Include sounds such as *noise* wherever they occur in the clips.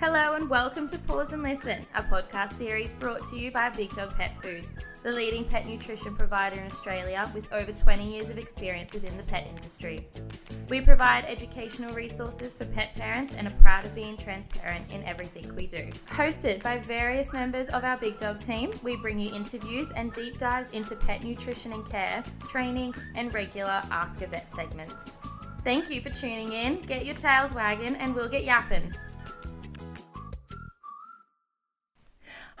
Hello and welcome to Pause and Listen, a podcast series brought to you by Big Dog Pet Foods, the leading pet nutrition provider in Australia with over 20 years of experience within the pet industry. We provide educational resources for pet parents and are proud of being transparent in everything we do. Hosted by various members of our Big Dog team, we bring you interviews and deep dives into pet nutrition and care, training, and regular Ask a Vet segments. Thank you for tuning in. Get your tails wagging and we'll get yapping.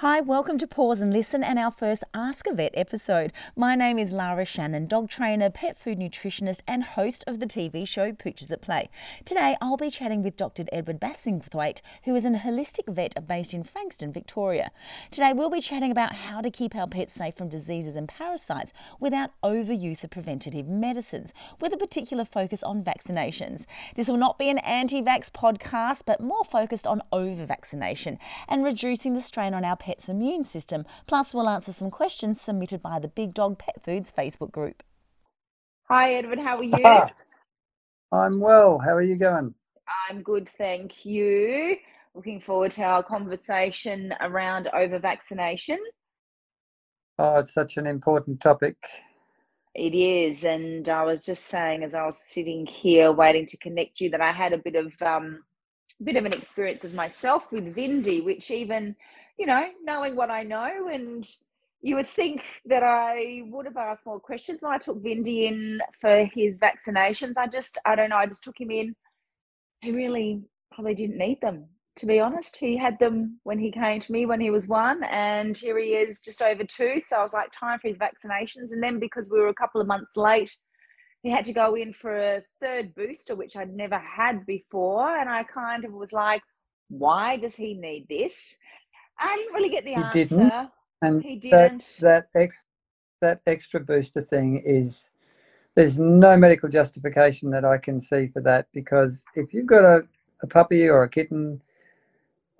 Hi, welcome to Pause and Listen and our first Ask a Vet episode. My name is Lara Shannon, dog trainer, pet food nutritionist, and host of the TV show Pooches at Play. Today, I'll be chatting with Dr. Edward Bassingthwaighte, who is a holistic vet based in Frankston, Victoria. Today, we'll be chatting about how to keep our pets safe from diseases and parasites without overuse of preventative medicines, with a particular focus on vaccinations. This will not be an anti vax podcast, but more focused on over vaccination and reducing the strain on our pet's immune system. Plus, we'll answer some questions submitted by the Big Dog Pet Foods Facebook group. Hi, Edward. How are you? I'm well. How are you going? I'm good, thank you. Looking forward to our conversation around over vaccination. Oh, it's such an important topic. It is, and I was just saying as I was sitting here waiting to connect you that I had a bit of um, bit of an experience of myself with Vindy, which even you know, knowing what I know, and you would think that I would have asked more questions when I took Vindy in for his vaccinations. I just, I don't know, I just took him in. He really probably didn't need them, to be honest. He had them when he came to me when he was one, and here he is just over two. So I was like, time for his vaccinations. And then because we were a couple of months late, he had to go in for a third booster, which I'd never had before. And I kind of was like, why does he need this? I didn't really get the he answer. Didn't. And he didn't. That, that, ex, that extra booster thing is, there's no medical justification that I can see for that because if you've got a, a puppy or a kitten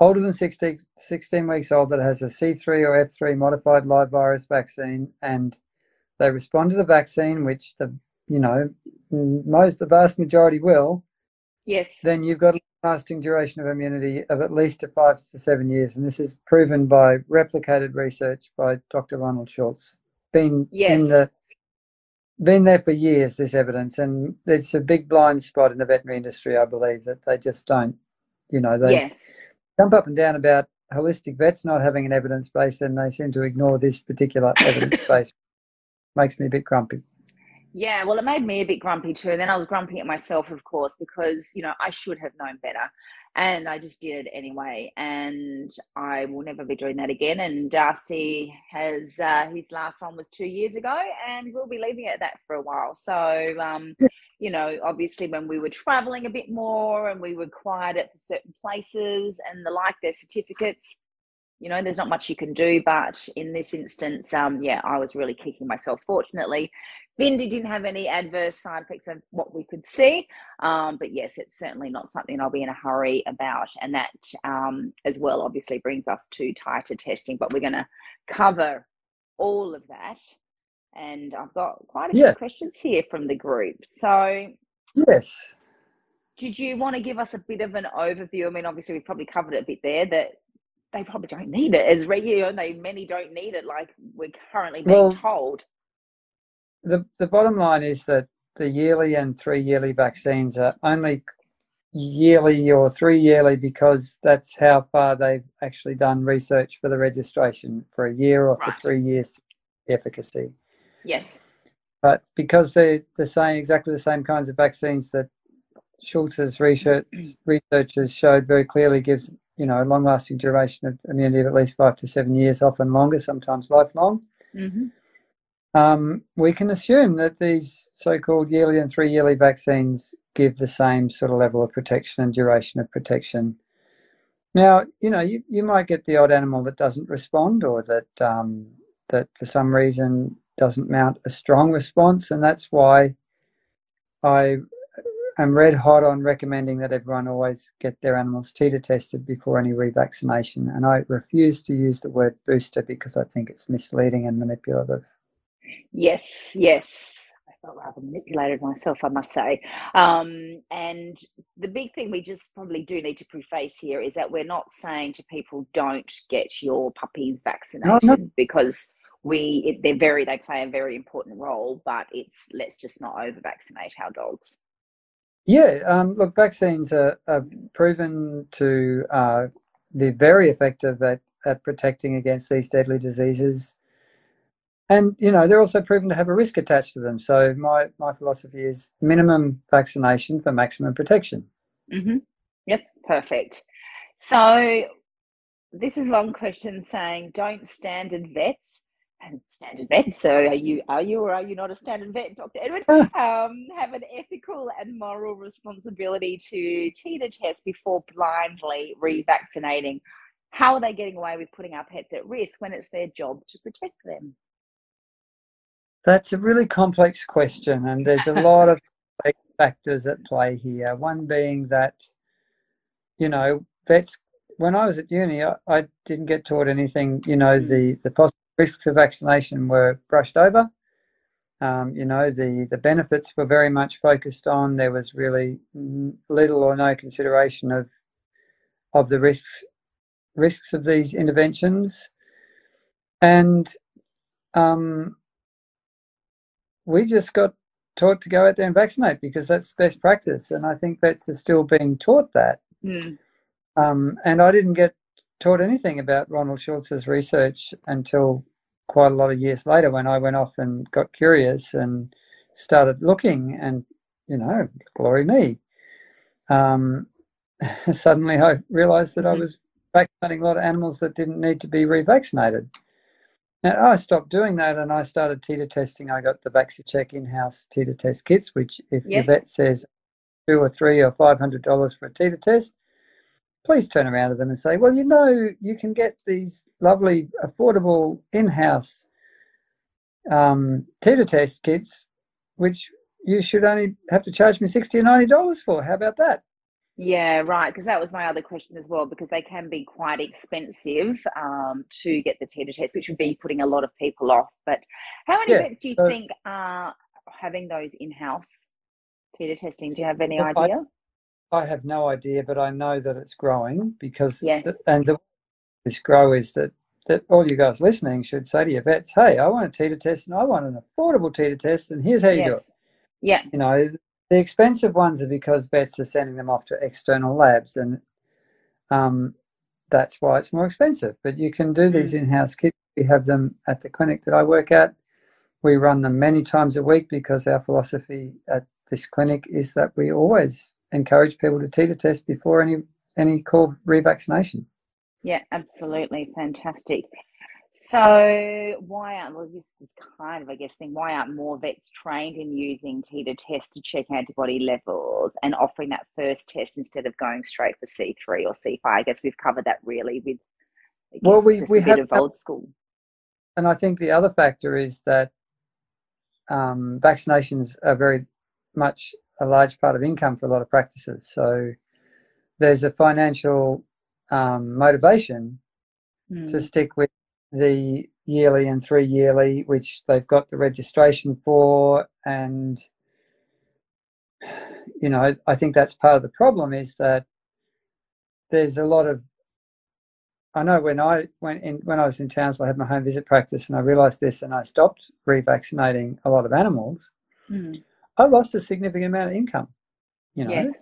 older than 16, 16 weeks old that has a C3 or F3 modified live virus vaccine and they respond to the vaccine, which the you know most the vast majority will, yes, then you've got lasting duration of immunity of at least five to seven years, and this is proven by replicated research by Dr. Ronald Schultz. Been yes. in the been there for years. This evidence, and it's a big blind spot in the veterinary industry. I believe that they just don't, you know, they yes. jump up and down about holistic vets not having an evidence base, then they seem to ignore this particular evidence *coughs* base. Makes me a bit grumpy. Yeah, well, it made me a bit grumpy too. And then I was grumpy at myself, of course, because, you know, I should have known better. And I just did it anyway. And I will never be doing that again. And Darcy has, uh, his last one was two years ago, and we'll be leaving it at that for a while. So, um, *laughs* you know, obviously when we were traveling a bit more and we required it for certain places and the like, their certificates, you know, there's not much you can do. But in this instance, um, yeah, I was really kicking myself. Fortunately, Vindy didn't have any adverse side effects of what we could see. Um, but yes, it's certainly not something I'll be in a hurry about. And that um, as well obviously brings us to titer testing. But we're going to cover all of that. And I've got quite a Yeah. few questions here from the group. So, Yes. did you want to give us a bit of an overview? I mean, obviously, we've probably covered it a bit there that they probably don't need it as regular. They many don't need it like we're currently being Well, told. The the bottom line is that the yearly and three yearly vaccines are only yearly or three yearly because that's how far they've actually done research for the registration for a year or for three years efficacy. Yes. But because they're the same exactly the same kinds of vaccines that Schultz's research *clears throat* researchers showed very clearly gives you know a long lasting duration of immunity of at least five to seven years, often longer, sometimes lifelong. hmm um, we can assume that these so-called yearly and three yearly vaccines give the same sort of level of protection and duration of protection. Now, you know, you, you might get the odd animal that doesn't respond or that um, that for some reason doesn't mount a strong response, and that's why I am red hot on recommending that everyone always get their animals titer tested before any revaccination. And I refuse to use the word booster because I think it's misleading and manipulative. Yes, yes. I felt rather manipulated myself, I must say. Um, and the big thing we just probably do need to preface here is that we're not saying to people don't get your puppies vaccinated no, no. because we it, they're very they play a very important role, but it's let's just not over vaccinate our dogs. Yeah, um, look, vaccines are, are proven to uh, be very effective at, at protecting against these deadly diseases and you know they're also proven to have a risk attached to them. So my my philosophy is minimum vaccination for maximum protection. Mm-hmm. Yes, perfect. So this is one question saying, don't standard vets and standard vets. So are you are you or are you not a standard vet, Dr. Edward? *laughs* um, have an ethical and moral responsibility to titer test before blindly revaccinating. How are they getting away with putting our pets at risk when it's their job to protect them? That's a really complex question, and there's a *laughs* lot of factors at play here. One being that, you know, vets. When I was at uni, I, I didn't get taught anything. You know, the the possible risks of vaccination were brushed over. Um, you know, the the benefits were very much focused on. There was really little or no consideration of of the risks risks of these interventions, and um, we just got taught to go out there and vaccinate because that's best practice. And I think vets are still being taught that. Mm. Um, and I didn't get taught anything about Ronald Schultz's research until quite a lot of years later when I went off and got curious and started looking and, you know, glory me. Um, *laughs* suddenly I realized that mm-hmm. I was vaccinating a lot of animals that didn't need to be revaccinated. Now, I stopped doing that and I started titer testing. I got the VacciCheck in-house titer test kits, which if yes. your vet says two or three or five hundred dollars for a titer test, please turn around to them and say, well, you know, you can get these lovely, affordable in-house um, titer test kits, which you should only have to charge me sixty or ninety dollars for. How about that? Yeah, right. Because that was my other question as well, because they can be quite expensive um, to get the titer test, which would be putting a lot of people off. But how many yeah, vets do you so, think are having those in house titer testing? Do you have any idea? I, I, have no idea, but I know that it's growing because, yes. The, and the this grow is that that all you guys listening should say to your vets, "Hey, I want a titer test, and I want an affordable titer test, and here's how you yes. do it." Yeah, you know, the expensive ones are because vets are sending them off to external labs, and um, that's why it's more expensive. But you can do these mm. in-house kits. We have them at the clinic that I work at. We run them many times a week because our philosophy at this clinic is that we always encourage people to titer test before any any call revaccination. Yeah, absolutely fantastic. So why aren't well this is kind of I guess thing, why aren't more vets trained in using titer tests to check antibody levels and offering that first test instead of going straight for C three or C five? I guess we've covered that really with well we, we have of old school. And I think the other factor is that um, vaccinations are very much a large part of income for a lot of practices. So there's a financial um, motivation mm. to hmm. stick with the yearly and three yearly, which they've got the registration for. And, you know, I think that's part of the problem is that there's a lot of I know when I went in when I was in Townsville, I had my home visit practice, and I realised this, and I stopped revaccinating a lot of animals. Mm. I lost a significant amount of income. You know, yes.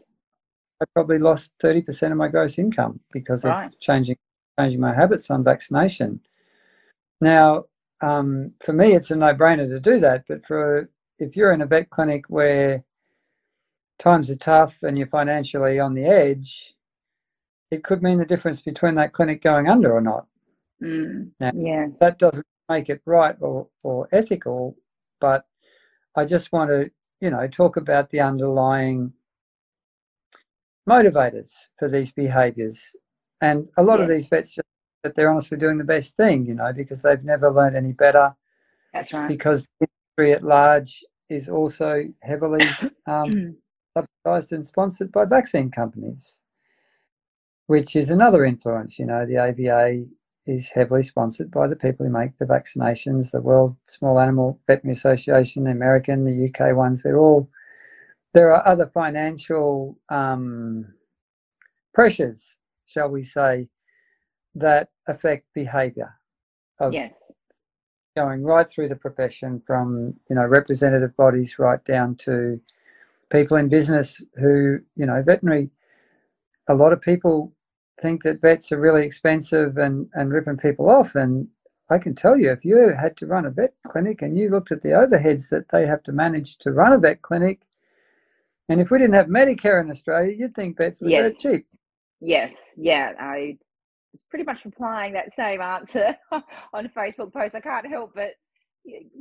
I probably lost thirty percent of my gross income because right. of changing changing my habits on vaccination. Now, um, for me, it's a no-brainer to do that. But for if you're in a vet clinic where times are tough and you're financially on the edge, it could mean the difference between that clinic going under or not. Mm, now, yeah, that doesn't make it right or, or ethical, but I just want to, you know, talk about the underlying motivators for these behaviors. And a lot yes. of these vets just that they're honestly doing the best thing, you know, because they've never learned any better. That's right. Because the industry at large is also heavily *coughs* um, subsidized and sponsored by vaccine companies, which is another influence. You know, the AVA is heavily sponsored by the people who make the vaccinations, the World Small Animal Veterinary Association, the American, the UK ones. They're all there are other financial um, pressures, shall we say, that affect behaviour. Yes. Going right through the profession, from you know representative bodies right down to people in business who you know veterinary. A lot of people think that vets are really expensive and and ripping people off, and I can tell you, if you had to run a vet clinic and you looked at the overheads that they have to manage to run a vet clinic, and if we didn't have Medicare in Australia, you'd think vets were Yes. very cheap. Yes, yeah, I was pretty much replying that same answer *laughs* on a Facebook post. I can't help but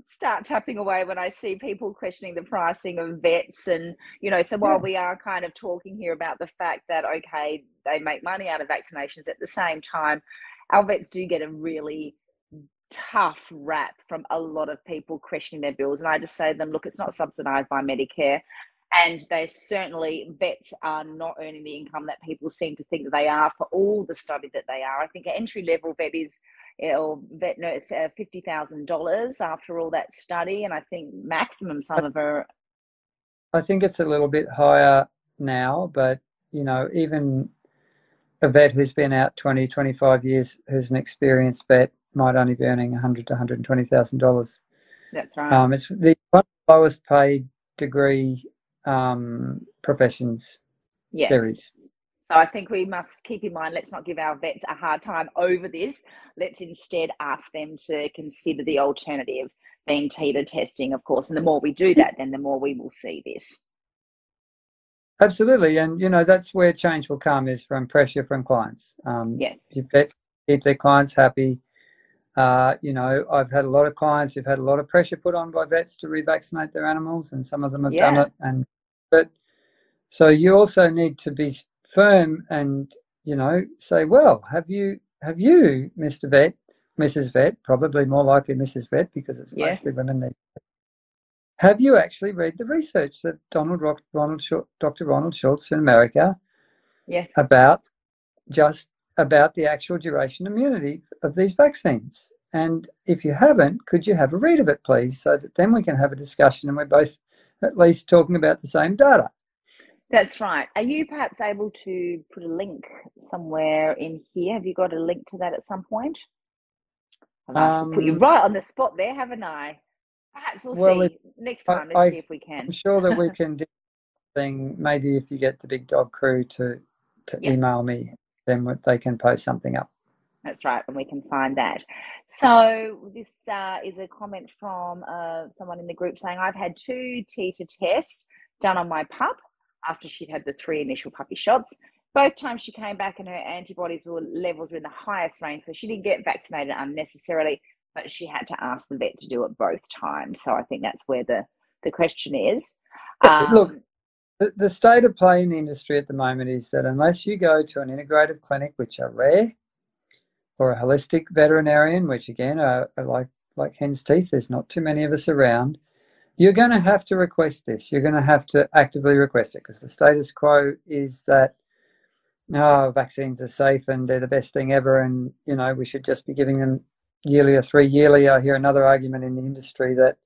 start tapping away when I see people questioning the pricing of vets. And, you know, so while we are kind of talking here about the fact that, okay, they make money out of vaccinations, at the same time, our vets do get a really tough rap from a lot of people questioning their bills. And I just say to them, look, it's not subsidized by Medicare. And they certainly, vets are not earning the income that people seem to think that they are for all the study that they are. I think an entry level vet is, know, vet no, uh, $50,000 after all that study. And I think maximum some of are, I think it's a little bit higher now, but you know, even a vet who's been out 20, 25 years, who's an experienced vet, might only be earning 100 to 120,000 dollars. that's right. Um, it's the one of the lowest paid degree um, professions yes. there is. So I think we must keep in mind, let's not give our vets a hard time over this. Let's instead ask them to consider the alternative being titer testing, of course. And the more we do that, then the more we will see this. Absolutely, and you know that's where change will come is from pressure from clients. Um, Yes. Your vets keep their clients happy. Uh, you know, I've had a lot of clients who've had a lot of pressure put on by vets to revaccinate their animals, and some of them have done it. And but so you also need to be firm and you know say, well, have you have you, Mister Vet, Mrs. Vet, probably more likely Mrs. Vet because it's Yeah. mostly women. That, have you actually read the research that Donald Rock, Ronald Schul- Dr. Ronald Schultz in America Yes. about just about the actual duration immunity of these vaccines. And if you haven't, could you have a read of it, please, so that then we can have a discussion and we're both at least talking about the same data. That's right. Are you perhaps able to put a link somewhere in here? Have you got a link to that at some point? I've to put you Um, right on the spot there, haven't I? Perhaps we'll Well, see next I- time. Let's I- see if we can. I'm sure that we *laughs* can do something. Maybe if you get the Big Dog crew to to Yeah. email me, then they can post something up. That's right, and we can find that. So this uh, is a comment from uh, someone in the group saying, "I've had two titer tests done on my pup after she'd had the three initial puppy shots. Both times she came back and her antibodies were levels were in the highest range, so she didn't get vaccinated unnecessarily, but she had to ask the vet to do it both times. So I think that's where the the question is. Yeah, look, Um, The, state of play in the industry at the moment is that unless you go to an integrative clinic, which are rare, or a holistic veterinarian, which again are, are like like hen's teeth, there's not too many of us around. You're going to have to request this. You're going to have to actively request it because the status quo is that no vaccines are safe and they're the best thing ever, and you know we should just be giving them yearly or three yearly. I hear another argument in the industry that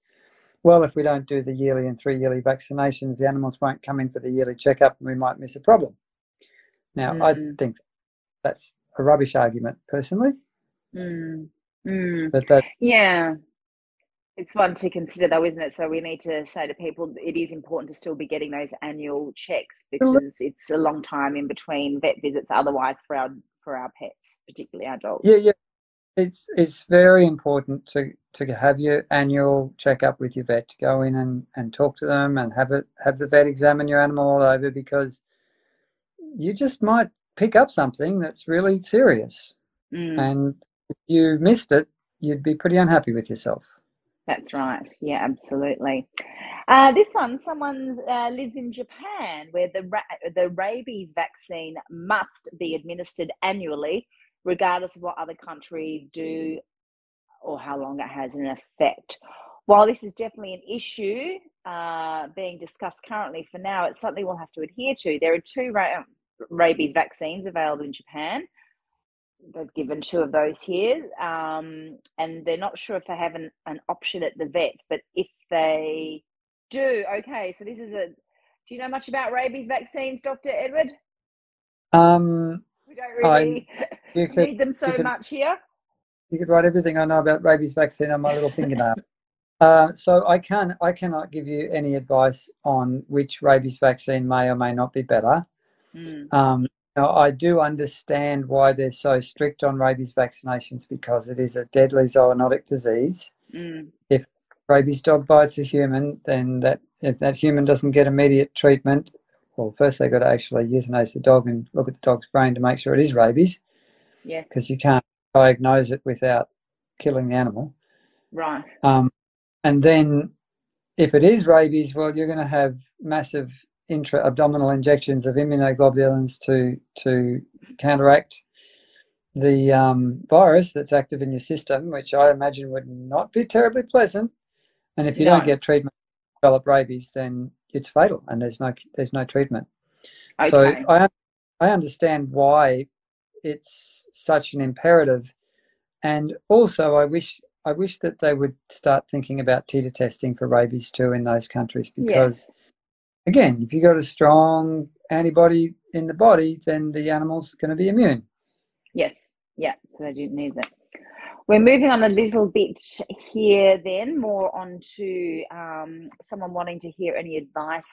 well, if we don't do the yearly and three yearly vaccinations, the animals won't come in for the yearly checkup and we might miss a problem. Now, I Mm. think that's a rubbish argument personally, mm, mm. but that Yeah. It's one to consider though, isn't it? So we need to say to people it is important to still be getting those annual checks because it's a long time in between vet visits otherwise for our for our pets, particularly our dogs. yeah, yeah, it's it's very important to to have your annual checkup with your vet to go in and, and talk to them and have it have the vet examine your animal all over because you just might pick up something that's really serious Mm, and if you missed it, you'd be pretty unhappy with yourself. that's right. Yeah, absolutely. Uh, this one, someone uh, lives in Japan where the ra- the rabies vaccine must be administered annually, regardless of what other countries do or how long it has an effect. While this is definitely an issue uh, being discussed currently for now, it's something we'll have to adhere to. There are two ra- rabies vaccines available in Japan. they've given two of those here, um, and they're not sure if they have an, an option at the vets. But if they do, okay. So this is a. Do you know much about rabies vaccines, Doctor Edward? Um, we don't really I, *laughs* could, need them so could, much here. You could write everything I know about rabies vaccine on my little fingernail. *laughs* Uh, so I can I cannot give you any advice on which rabies vaccine may or may not be better. Mm. Um, now, I do understand why they're so strict on rabies vaccinations because it is a deadly zoonotic disease. Mm. If rabies dog bites a human, then that if that human doesn't get immediate treatment, well, first they've got to actually euthanize the dog and look at the dog's brain to make sure it is rabies. Yes. Because you can't diagnose it without killing the animal. Right. Um, and then if it is rabies, well, you're going to have massive intra-abdominal injections of immunoglobulins to to counteract the um, virus that's active in your system, which I imagine would not be terribly pleasant. And if you no. don't get treatment, develop rabies, then it's fatal, and there's no there's no treatment. Okay. So I I understand why it's such an imperative, and also I wish I wish that they would start thinking about titer testing for rabies too in those countries because again, if you got a strong antibody in the body, then the animal's going to be immune. Yes, yeah, so they do need that. We're moving on a little bit here, then more on to um, someone wanting to hear any advice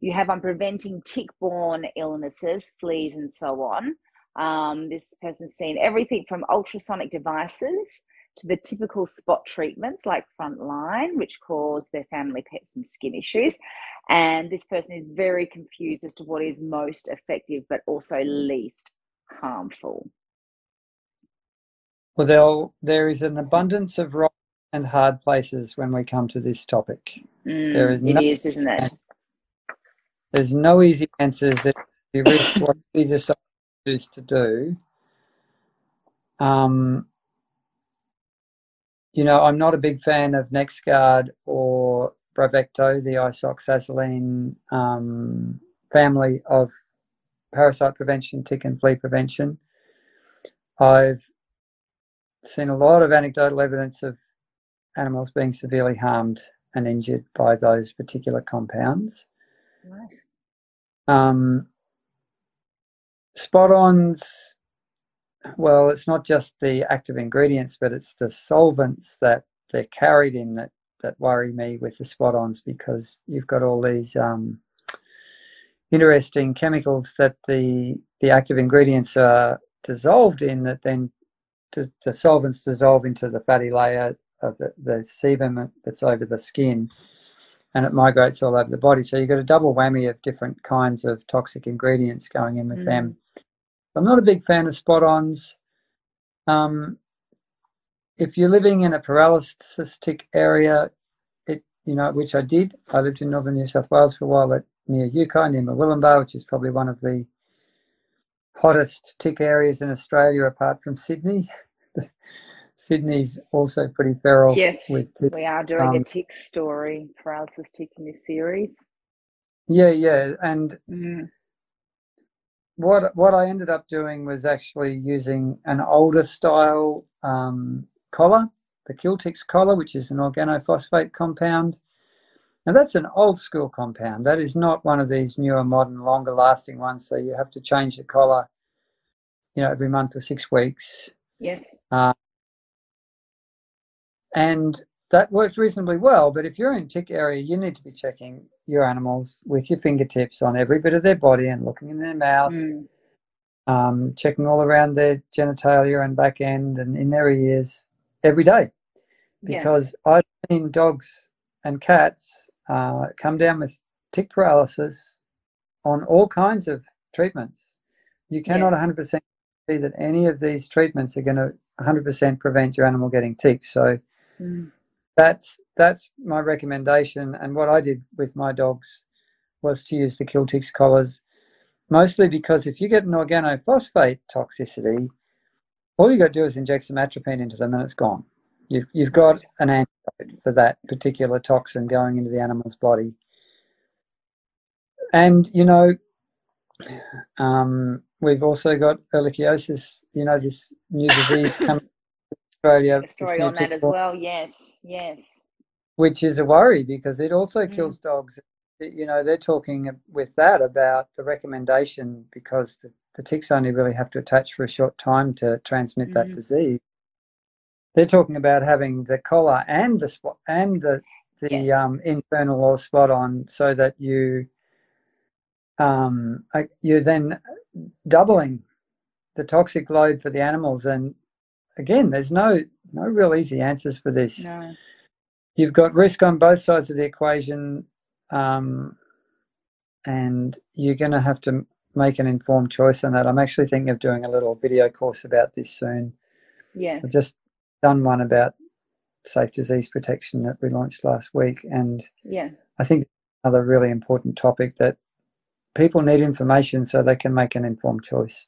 you have on preventing tick borne illnesses, fleas, and so on. Um, this person's seen everything from ultrasonic devices to the typical spot treatments like frontline, which cause their family pets some skin issues. And this person is very confused as to what is most effective but also least harmful. Well, there is an abundance of rock and hard places when we come to this topic. Mm, there is it no, is, isn't it? There's no easy answers that you risk what you decide to do. Um, you know, I'm not a big fan of NexGard or Bravecto, the isoxazoline um, family of parasite prevention, tick and flea prevention. I've seen a lot of anecdotal evidence of animals being severely harmed and injured by those particular compounds. Right. Um, spot ons well, it's not just the active ingredients, but it's the solvents that they're carried in that that worry me with the spot-ons because you've got all these um, interesting chemicals that the the active ingredients are dissolved in that then the solvents dissolve into the fatty layer of the, the sebum that's over the skin and it migrates all over the body. So you've got a double whammy of different kinds of toxic ingredients going in with mm. them. I'm not a big fan of spot-ons. Um, if you're living in a paralysis tick area, it you know which I did. I lived in northern New South Wales for a while, at, near Yucca, near Murwillumbah, which is probably one of the hottest tick areas in Australia, apart from Sydney. *laughs* Sydney's also pretty feral. Yes, we are doing um, a tick story, paralysis tick in this series. Yeah, yeah, and. Mm what what I ended up doing was actually using an older style um, collar, the Kiltix collar, which is an organophosphate compound. Now that's an old school compound. That is not one of these newer, modern, longer lasting ones. So you have to change the collar, you know, every month or six weeks. Yes. Uh, and that works reasonably well. But if you're in tick area, you need to be checking your animals with your fingertips on every bit of their body and looking in their mouth, mm. um, checking all around their genitalia and back end and in their ears every day. Because yeah. I've seen dogs and cats uh, come down with tick paralysis on all kinds of treatments. You cannot yeah. 100% see that any of these treatments are going to 100% prevent your animal getting ticks. So mm that's that's my recommendation. And what I did with my dogs was to use the Kiltix collars, mostly because if you get an organophosphate toxicity, all you got to do is inject some atropine into them and it's gone. You've, you've got an antidote for that particular toxin going into the animal's body. And, you know, um, we've also got ehrlichiosis, you know, this new disease coming Australia. A story on that as well. Yes, yes. Which is a worry because it also mm. kills dogs. You know, they're talking with that about the recommendation because the, the ticks only really have to attach for a short time to transmit mm. that disease. They're talking about having the collar and the spot and the the yes. um, internal or spot on so that you um, you're then doubling the toxic load for the animals. And again, there's no no real easy answers for this. No. You've got risk on both sides of the equation, um, and you're going to have to make an informed choice on that. I'm actually thinking of doing a little video course about this soon. Yeah, I've just done one about safe disease protection that we launched last week, and yeah, I think another really important topic that people need information so they can make an informed choice.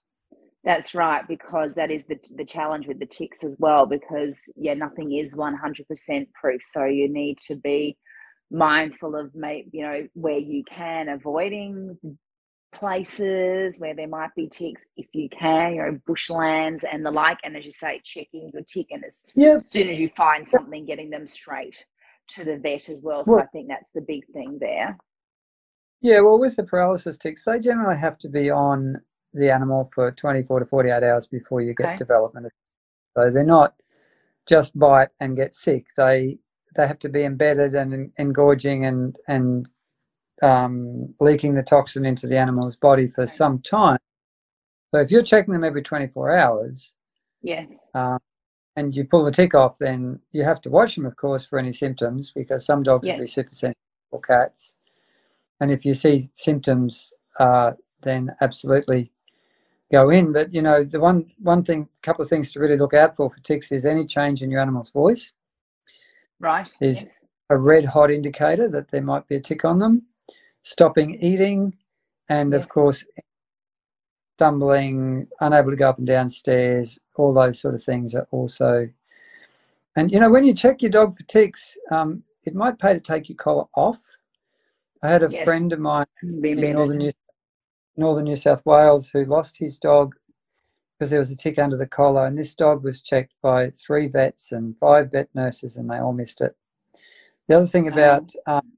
That's right, because that is the the challenge with the ticks as well. Because yeah, nothing is one hundred percent proof, so you need to be mindful of, you know, where you can avoiding places where there might be ticks if you can, you know, bushlands and the like. And as you say, checking your tick, and as, yep. soon as you find something, getting them straight to the vet as well. So well, I think that's the big thing there. Yeah, well, with the paralysis ticks, they generally have to be on the animal for 24 to 48 hours before you get okay. development. So they're not just bite and get sick. They they have to be embedded and engorging and and um, leaking the toxin into the animal's body for some time. So if you're checking them every 24 hours, yes, um, and you pull the tick off, then you have to watch them, of course, for any symptoms because some dogs yes. will be super sensitive or cats. And if you see symptoms, uh, then absolutely go in. But you know, the one one thing, a couple of things to really look out for for ticks is any change in your animal's voice. Right. Is yes. a red hot indicator that there might be a tick on them. Stopping eating, and yes. of course, stumbling, unable to go up and down stairs, all those sort of things are also. And you know, when you check your dog for ticks, um, it might pay to take your collar off I had a yes. friend of mine in northern New, northern New South Wales who lost his dog because there was a tick under the collar, and this dog was checked by three vets and five vet nurses, and they all missed it. The other thing about um,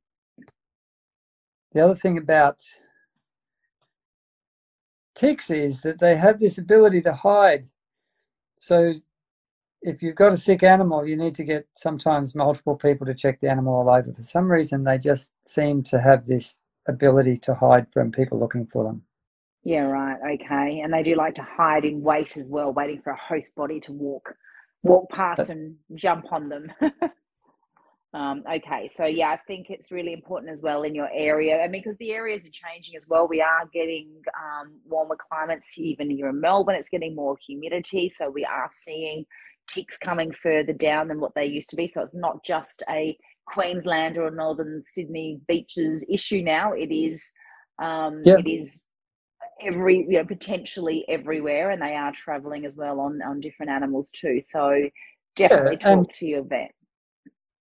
the other thing about ticks is that they have this ability to hide. So if you've got a sick animal, you need to get sometimes multiple people to check the animal all over. For some reason, they just seem to have this ability to hide from people looking for them. Yeah, right. Okay, and they do like to hide in wait as well, waiting for a host body to walk walk past That's... and jump on them. *laughs* um, okay, so yeah, I think it's really important as well in your area. I mean, because the areas are changing as well. We are getting um, warmer climates, even here in Melbourne. It's getting more humidity, so we are seeing ticks coming further down than what they used to be. So it's not just a Queensland or Northern Sydney beaches issue now. It is um, yep. it is every you know potentially everywhere, and they are travelling as well on on different animals too. So definitely yeah, talk to your vet.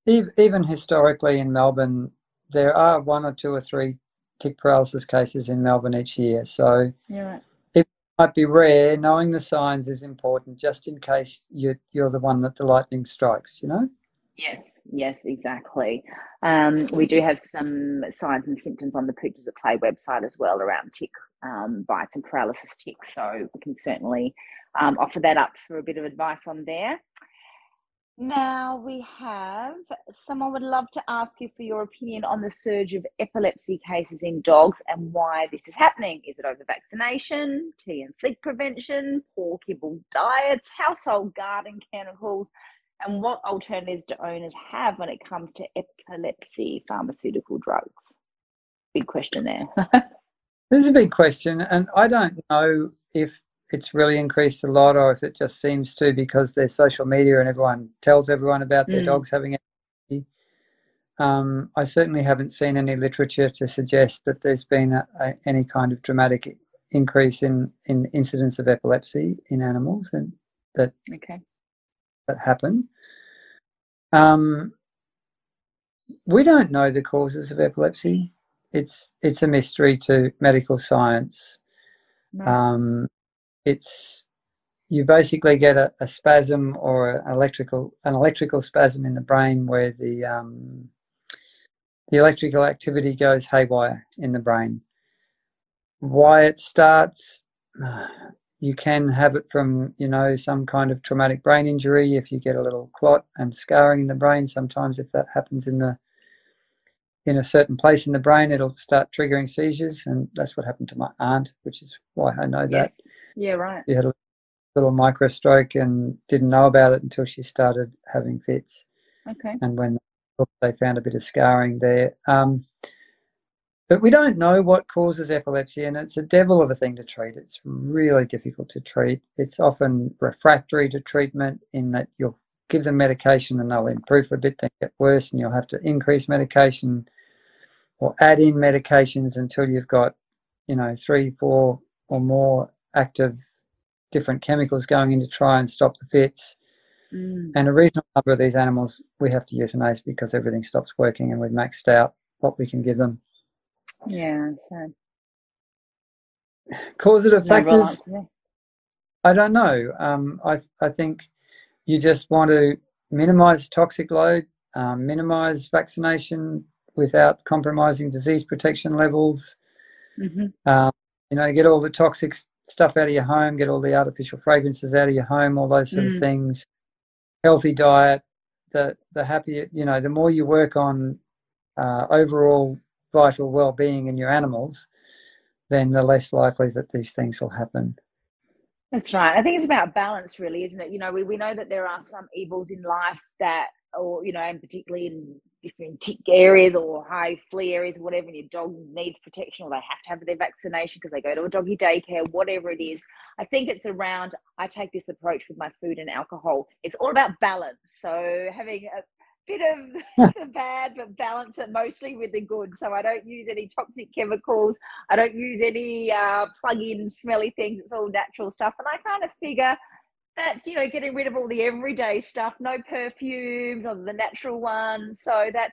Even historically in Melbourne, there are one or two or three tick paralysis cases in Melbourne each year. So yeah might be rare. Knowing the signs is important, just in case you you're the one that the lightning strikes. You know. Yes, yes, exactly. Um, we do have some signs and symptoms on the Pooches at Play website as well around tick um, bites and paralysis ticks. So we can certainly um, offer that up for a bit of advice on there. Now we have someone would love to ask you for your opinion on the surge of epilepsy cases in dogs and why this is happening. Is it over vaccination, tea and flick prevention, poor kibble diets, household garden chemicals, and what alternatives do owners have when it comes to epilepsy pharmaceutical drugs? Big question there. *laughs* this is a big question, and I don't know if it's really increased a lot, or if it just seems to because there's social media and everyone tells everyone about their mm. dogs having epilepsy. Um, I certainly haven't seen any literature to suggest that there's been a, a, any kind of dramatic increase in, in incidence of epilepsy in animals and that okay. That happen. Um, we don't know the causes of epilepsy. It's it's a mystery to medical science. No. Um, it's you basically get a, a spasm or an electrical an electrical spasm in the brain where the um, the electrical activity goes haywire in the brain. Why it starts, *sighs* you can have it from you know some kind of traumatic brain injury if you get a little clot and scarring in the brain. Sometimes if that happens in the in a certain place in the brain, it'll start triggering seizures, and that's what happened to my aunt, which is why I know that. Yeah, right. She had a little micro stroke and didn't know about it until she started having fits. Okay. And when they found a bit of scarring there. Um, but we don't know what causes epilepsy, and it's a devil of a thing to treat. It's really difficult to treat. It's often refractory to treatment in that you'll give them medication and they'll improve for a bit, then get worse, and you'll have to increase medication or add in medications until you've got, you know, three, four or more active different chemicals going in to try and stop the fits. Mm. And a reasonable number of these animals we have to euthanize because everything stops working and we've maxed out what we can give them. Yeah, sad. Causative factors. I don't know. Um, I I think you just want to minimize toxic load, um, minimize vaccination without compromising disease protection levels. Mhm. Um, you know, get all the toxic stuff out of your home, get all the artificial fragrances out of your home, all those sort Mm. of things. Healthy diet. The the happier, you know, the more you work on uh, overall vital well-being in your animals, then the less likely that these things will happen. That's right. I think it's about balance, really, isn't it? You know, we, we know that there are some evils in life that, or, you know, and particularly in different tick areas or high flea areas, or whatever, and your dog needs protection or they have to have their vaccination because they go to a doggy daycare, whatever it is. I think it's around, I take this approach with my food and alcohol. It's all about balance. So having a bit of *laughs* *laughs* the bad, but balance it mostly with the good. So I don't use any toxic chemicals. I don't use any uh, plug-in smelly things. It's all natural stuff. And I kind of figure that's, you know, getting rid of all the everyday stuff, no perfumes or the natural ones. So that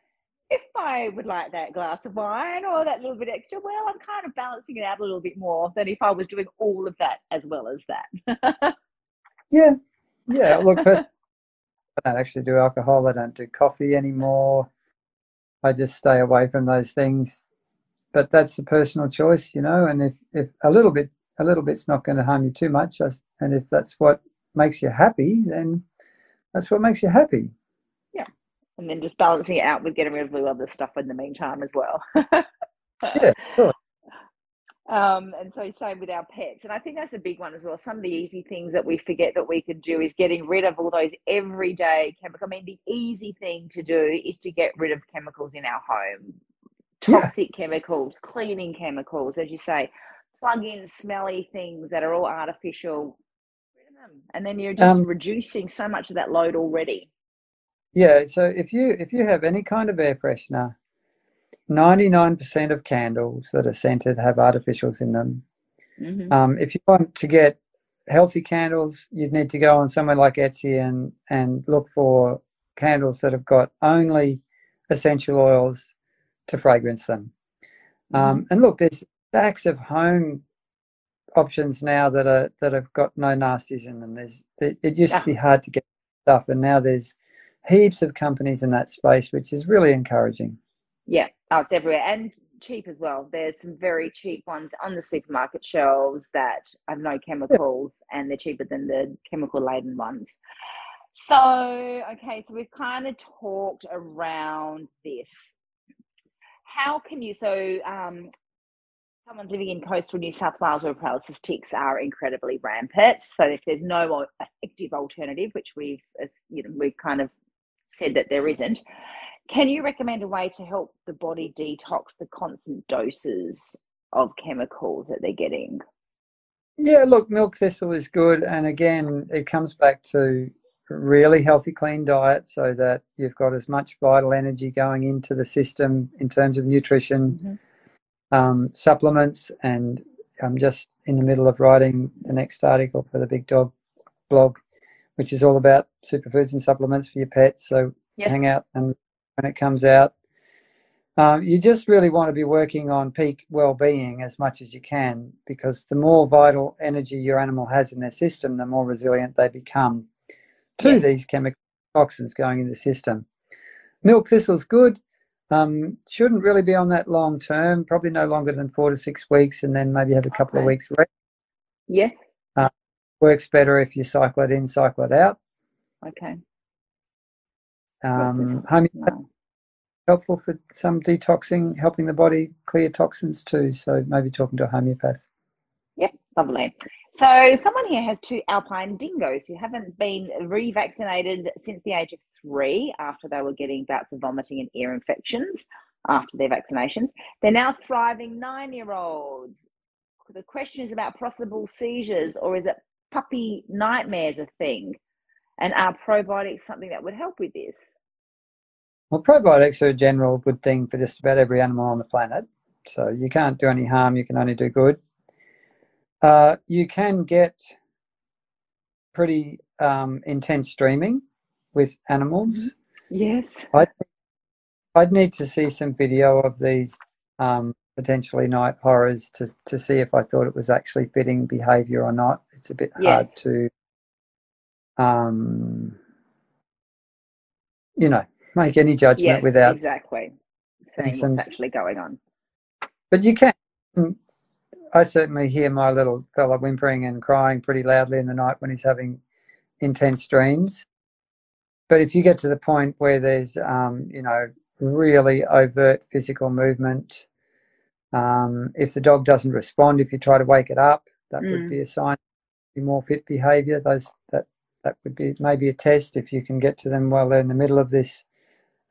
if I would like that glass of wine or that little bit extra, well, I'm kind of balancing it out a little bit more than if I was doing all of that as well as that. *laughs* Yeah, yeah. Look, pers- I don't actually do alcohol. I don't do coffee anymore. I just stay away from those things. But that's a personal choice, you know. And if, if a little bit, a little bit's not going to harm you too much, and if that's what makes you happy, then that's what makes you happy. Yeah. And then just balancing it out with getting rid of the other stuff in the meantime as well. *laughs* Yeah, sure. Um, and so same with our pets. And I think that's a big one as well. Some of the easy things that we forget that we can do is getting rid of all those everyday chemicals. I mean, the easy thing to do is to get rid of chemicals in our home. Yeah. Toxic chemicals, cleaning chemicals, as you say, plug in smelly things that are all artificial. Get rid of them. And then you're just Um, reducing so much of that load already. Yeah. So if you if you have any kind of air freshener, ninety nine percent of candles that are scented have artificials in them. hmm Um, if you want to get healthy candles, you'd need to go on somewhere like Etsy and, and look for candles that have got only essential oils to fragrance them. Um, and look, there's stacks of home options now that are that have got no nasties in them. There's it, it used Yeah. to be hard to get stuff, and now there's heaps of companies in that space, which is really encouraging. Yeah, oh, it's everywhere and cheap as well. There's some very cheap ones on the supermarket shelves that have no chemicals and they're cheaper than the chemical laden ones. So, okay, so we've kind of talked around this. How can you, so um, someone living in coastal New South Wales where paralysis ticks are incredibly rampant. So if there's no effective alternative, which we've, as, you know, we've kind of said that there isn't, can you recommend a way to help the body detox the constant doses of chemicals that they're getting? Yeah, look, milk thistle is good, and again, it comes back to really healthy, clean diet, so that you've got as much vital energy going into the system in terms of nutrition, um, supplements, and I'm just in the middle of writing the next article for the Big Dog blog, which is all about superfoods and supplements for your pets. So Yes. hang out and when it comes out. Um, you just really want to be working on peak well-being as much as you can because the more vital energy your animal has in their system, the more resilient they become to Yes. these chemical toxins going in the system. Milk thistle's good. Um, shouldn't really be on that long term, probably no longer than four to six weeks, and then maybe have a couple of weeks rest. Yes. Works better if you cycle it in, cycle it out. Okay. Um, homeopathy No. helpful for some detoxing, helping the body clear toxins too. So maybe talking to a homeopath. Yep, lovely. So, someone here has two alpine dingoes who haven't been revaccinated since the age of three after they were getting bouts of vomiting and ear infections after their vaccinations. They're now thriving nine year olds. The question is about possible seizures or is it puppy nightmares a thing? And are probiotics something that would help with this? Well, probiotics are a general good thing for just about every animal on the planet. So you can't do any harm, you can only do good. Uh, you can get pretty um, intense dreaming with animals. Yes. I'd, I'd need to see some video of these um, potentially night horrors to, to see if I thought it was actually fitting behavior or not. It's a bit hard to, um, you know, make any judgment Yes, without. exactly. Seeing some- what's actually going on. But you can. I certainly hear my little fella whimpering and crying pretty loudly in the night when he's having intense dreams. But if you get to the point where there's, um, you know, really overt physical movement, um, if the dog doesn't respond, if you try to wake it up, that Mm. would be a sign of more fit behaviour. Those that that would be maybe a test if you can get to them while they're in the middle of this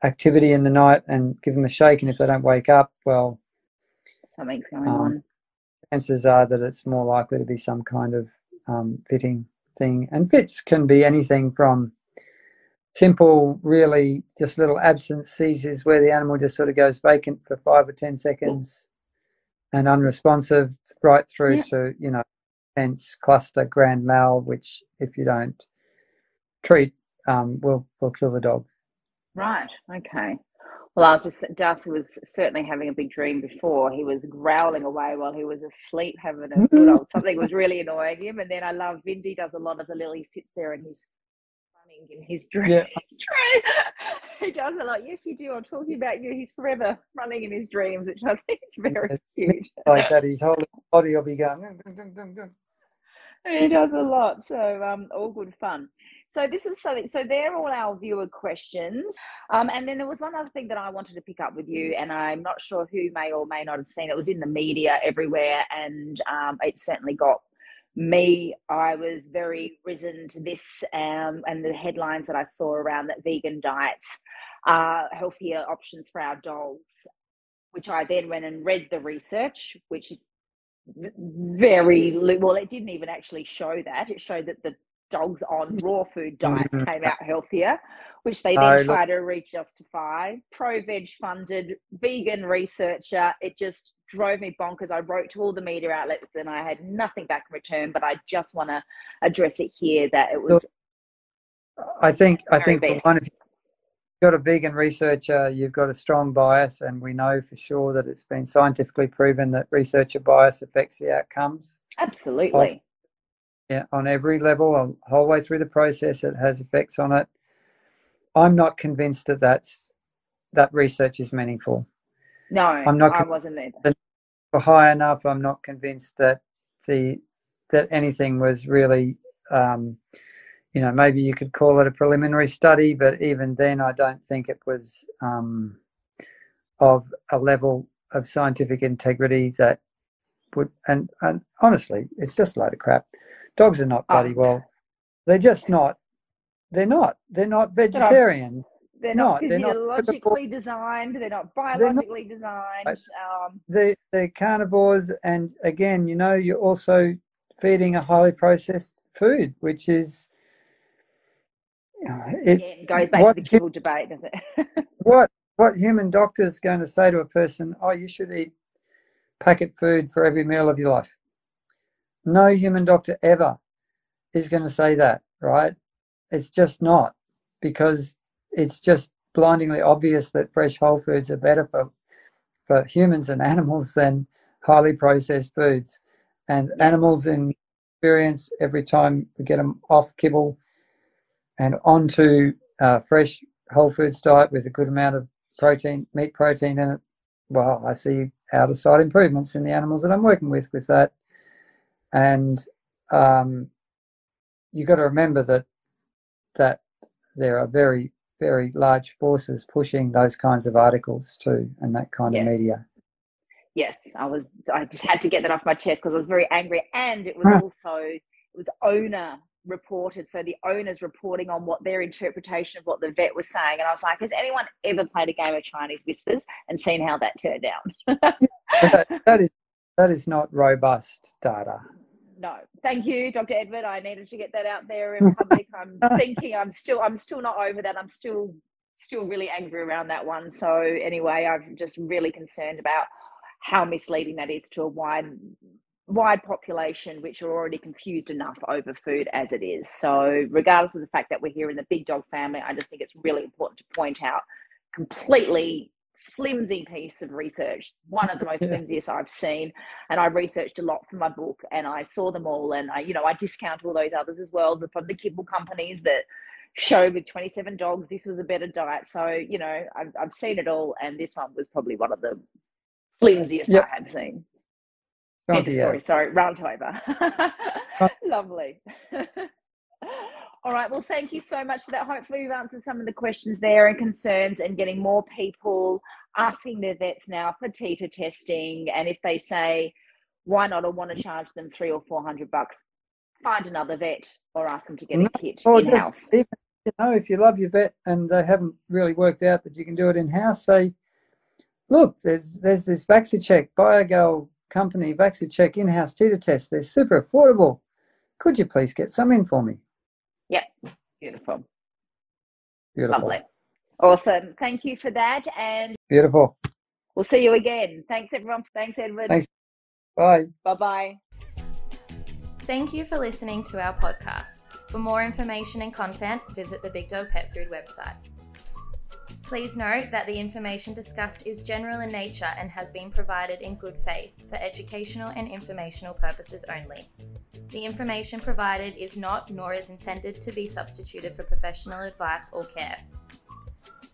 activity in the night and give them a shake. And if they don't wake up, well, Something's going Um, on. chances are that it's more likely to be some kind of um, fitting thing. And fits can be anything from simple, really just little absence seizures where the animal just sort of goes vacant for five or 10 seconds and unresponsive, right through Yeah. to, you know, tense cluster grand mal, which if you don't treat, um, will, will kill the dog. Right. Okay. Well, I was just Darcy was certainly having a big dream before. He was growling away while he was asleep, having a good old *laughs* something was really annoying him. And then I love Vindy does a lot of the little. He sits there and he's running in his dream. Yeah. *laughs* *laughs* he does a lot. Yes, you do. I'm talking about you. He's forever running in his dreams, which I think is very cute. Like that, his whole body will be going. "Dun, dun, dun, dun, dun." He does a lot. So um, all good fun. So this is something. So they're all our viewer questions. Um, and then there was one other thing that I wanted to pick up with you, and I'm not sure who may or may not have seen it. Was in the media everywhere, and um, it certainly got me. I was very risen to this, um, and the headlines that I saw around that vegan diets are healthier options for our dogs. Which I then went and read the research, which very well it didn't even actually show that it showed that the dogs on raw food diets came out healthier which they No, then look- try to re-justify pro veg funded vegan researcher. It just drove me bonkers. I wrote to all the media outlets and i had nothing back in return but i just want to address it here that it was I think I think best. one, if you've got a vegan researcher, you've got a strong bias, and we know for sure that it's been scientifically proven that researcher bias affects the outcomes. absolutely on every level, the whole way through the process, it has effects on it. I'm not convinced that that's that research is meaningful. no I'm not i wasn't either high enough, I'm not convinced that the that anything was really. Um, you know, maybe you could call it a preliminary study, but even then, I don't think it was um, of a level of scientific integrity that would. And, and honestly, it's just a load of crap. Dogs are not bloody Oh. well. They're just not. They're not. They're not vegetarian. they're not not- they're not physiologically designed they're not biologically designed um, They they're carnivores, and again, you know, you're also feeding a highly processed food, which is. It, Again, goes back what to the kibble debate, does it? *laughs* what what human doctor is going to say to a person oh you should eat packet food for every meal of your life no human doctor ever is going to say that right it's just not because it's just blindingly obvious that fresh whole foods are better for for humans and *laughs* animals than highly processed foods. And animals in experience every time we get them off kibble and onto uh, fresh whole foods diet with a good amount of protein, meat protein in it. Well, I see out of sight improvements in the animals that I'm working with with that. And um, you've got to remember that that there are very very large forces pushing those kinds of articles too and that kind of media. Yes i was i just had to get that off my chest because i was very angry and it was also it was owner reported so the owner's reporting on what their interpretation of what the vet was saying and i was like has anyone ever played a game of chinese whispers and seen how that turned out? That, that is that is not robust data no thank you dr edward. I needed to get that out there in public. I'm *laughs* thinking i'm still i'm still not over that. I'm still still really angry around that one. So anyway i'm just really concerned about how misleading that is to a wide wide population which are already confused enough over food as it is. So regardless of the fact that we're here in the big dog family i just think it's really important to point out completely flimsy piece of research one of the most *laughs* flimsiest i've seen and i researched a lot for my book and i saw them all and i you know i discount all those others as well from the kibble companies that showed with 27 dogs this was a better diet so you know i've, I've seen it all and this one was probably one of the flimsiest yep. I have seen. Oh, story, sorry, round over. Uh, *laughs* Lovely. *laughs* All right. Well, thank you so much for that. Hopefully, we've answered some of the questions there and concerns, and getting more people asking their vets now for titer testing. And if they say, "Why not?" I want to charge them three or four hundred bucks, find another vet or ask them to get a kit in house. you know, if you love your vet and they haven't really worked out that you can do it in house, say, look, there's there's this VacciCheck BioGal company VacciCheck in-house titer test. They're super affordable. Could you please get some in for me? Yeah, beautiful. Beautiful. Lovely. Awesome. Thank you for that. And beautiful. We'll see you again. Thanks, everyone. Thanks, Edward. Thanks. Bye. Bye bye. Thank you for listening to our podcast. For more information and content, visit the Big Dog Pet Food website. Please note that the information discussed is general in nature and has been provided in good faith for educational and informational purposes only. The information provided is not nor is intended to be substituted for professional advice or care.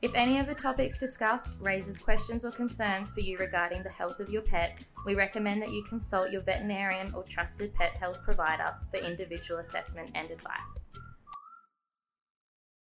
If any of the topics discussed raises questions or concerns for you regarding the health of your pet, we recommend that you consult your veterinarian or trusted pet health provider for individual assessment and advice.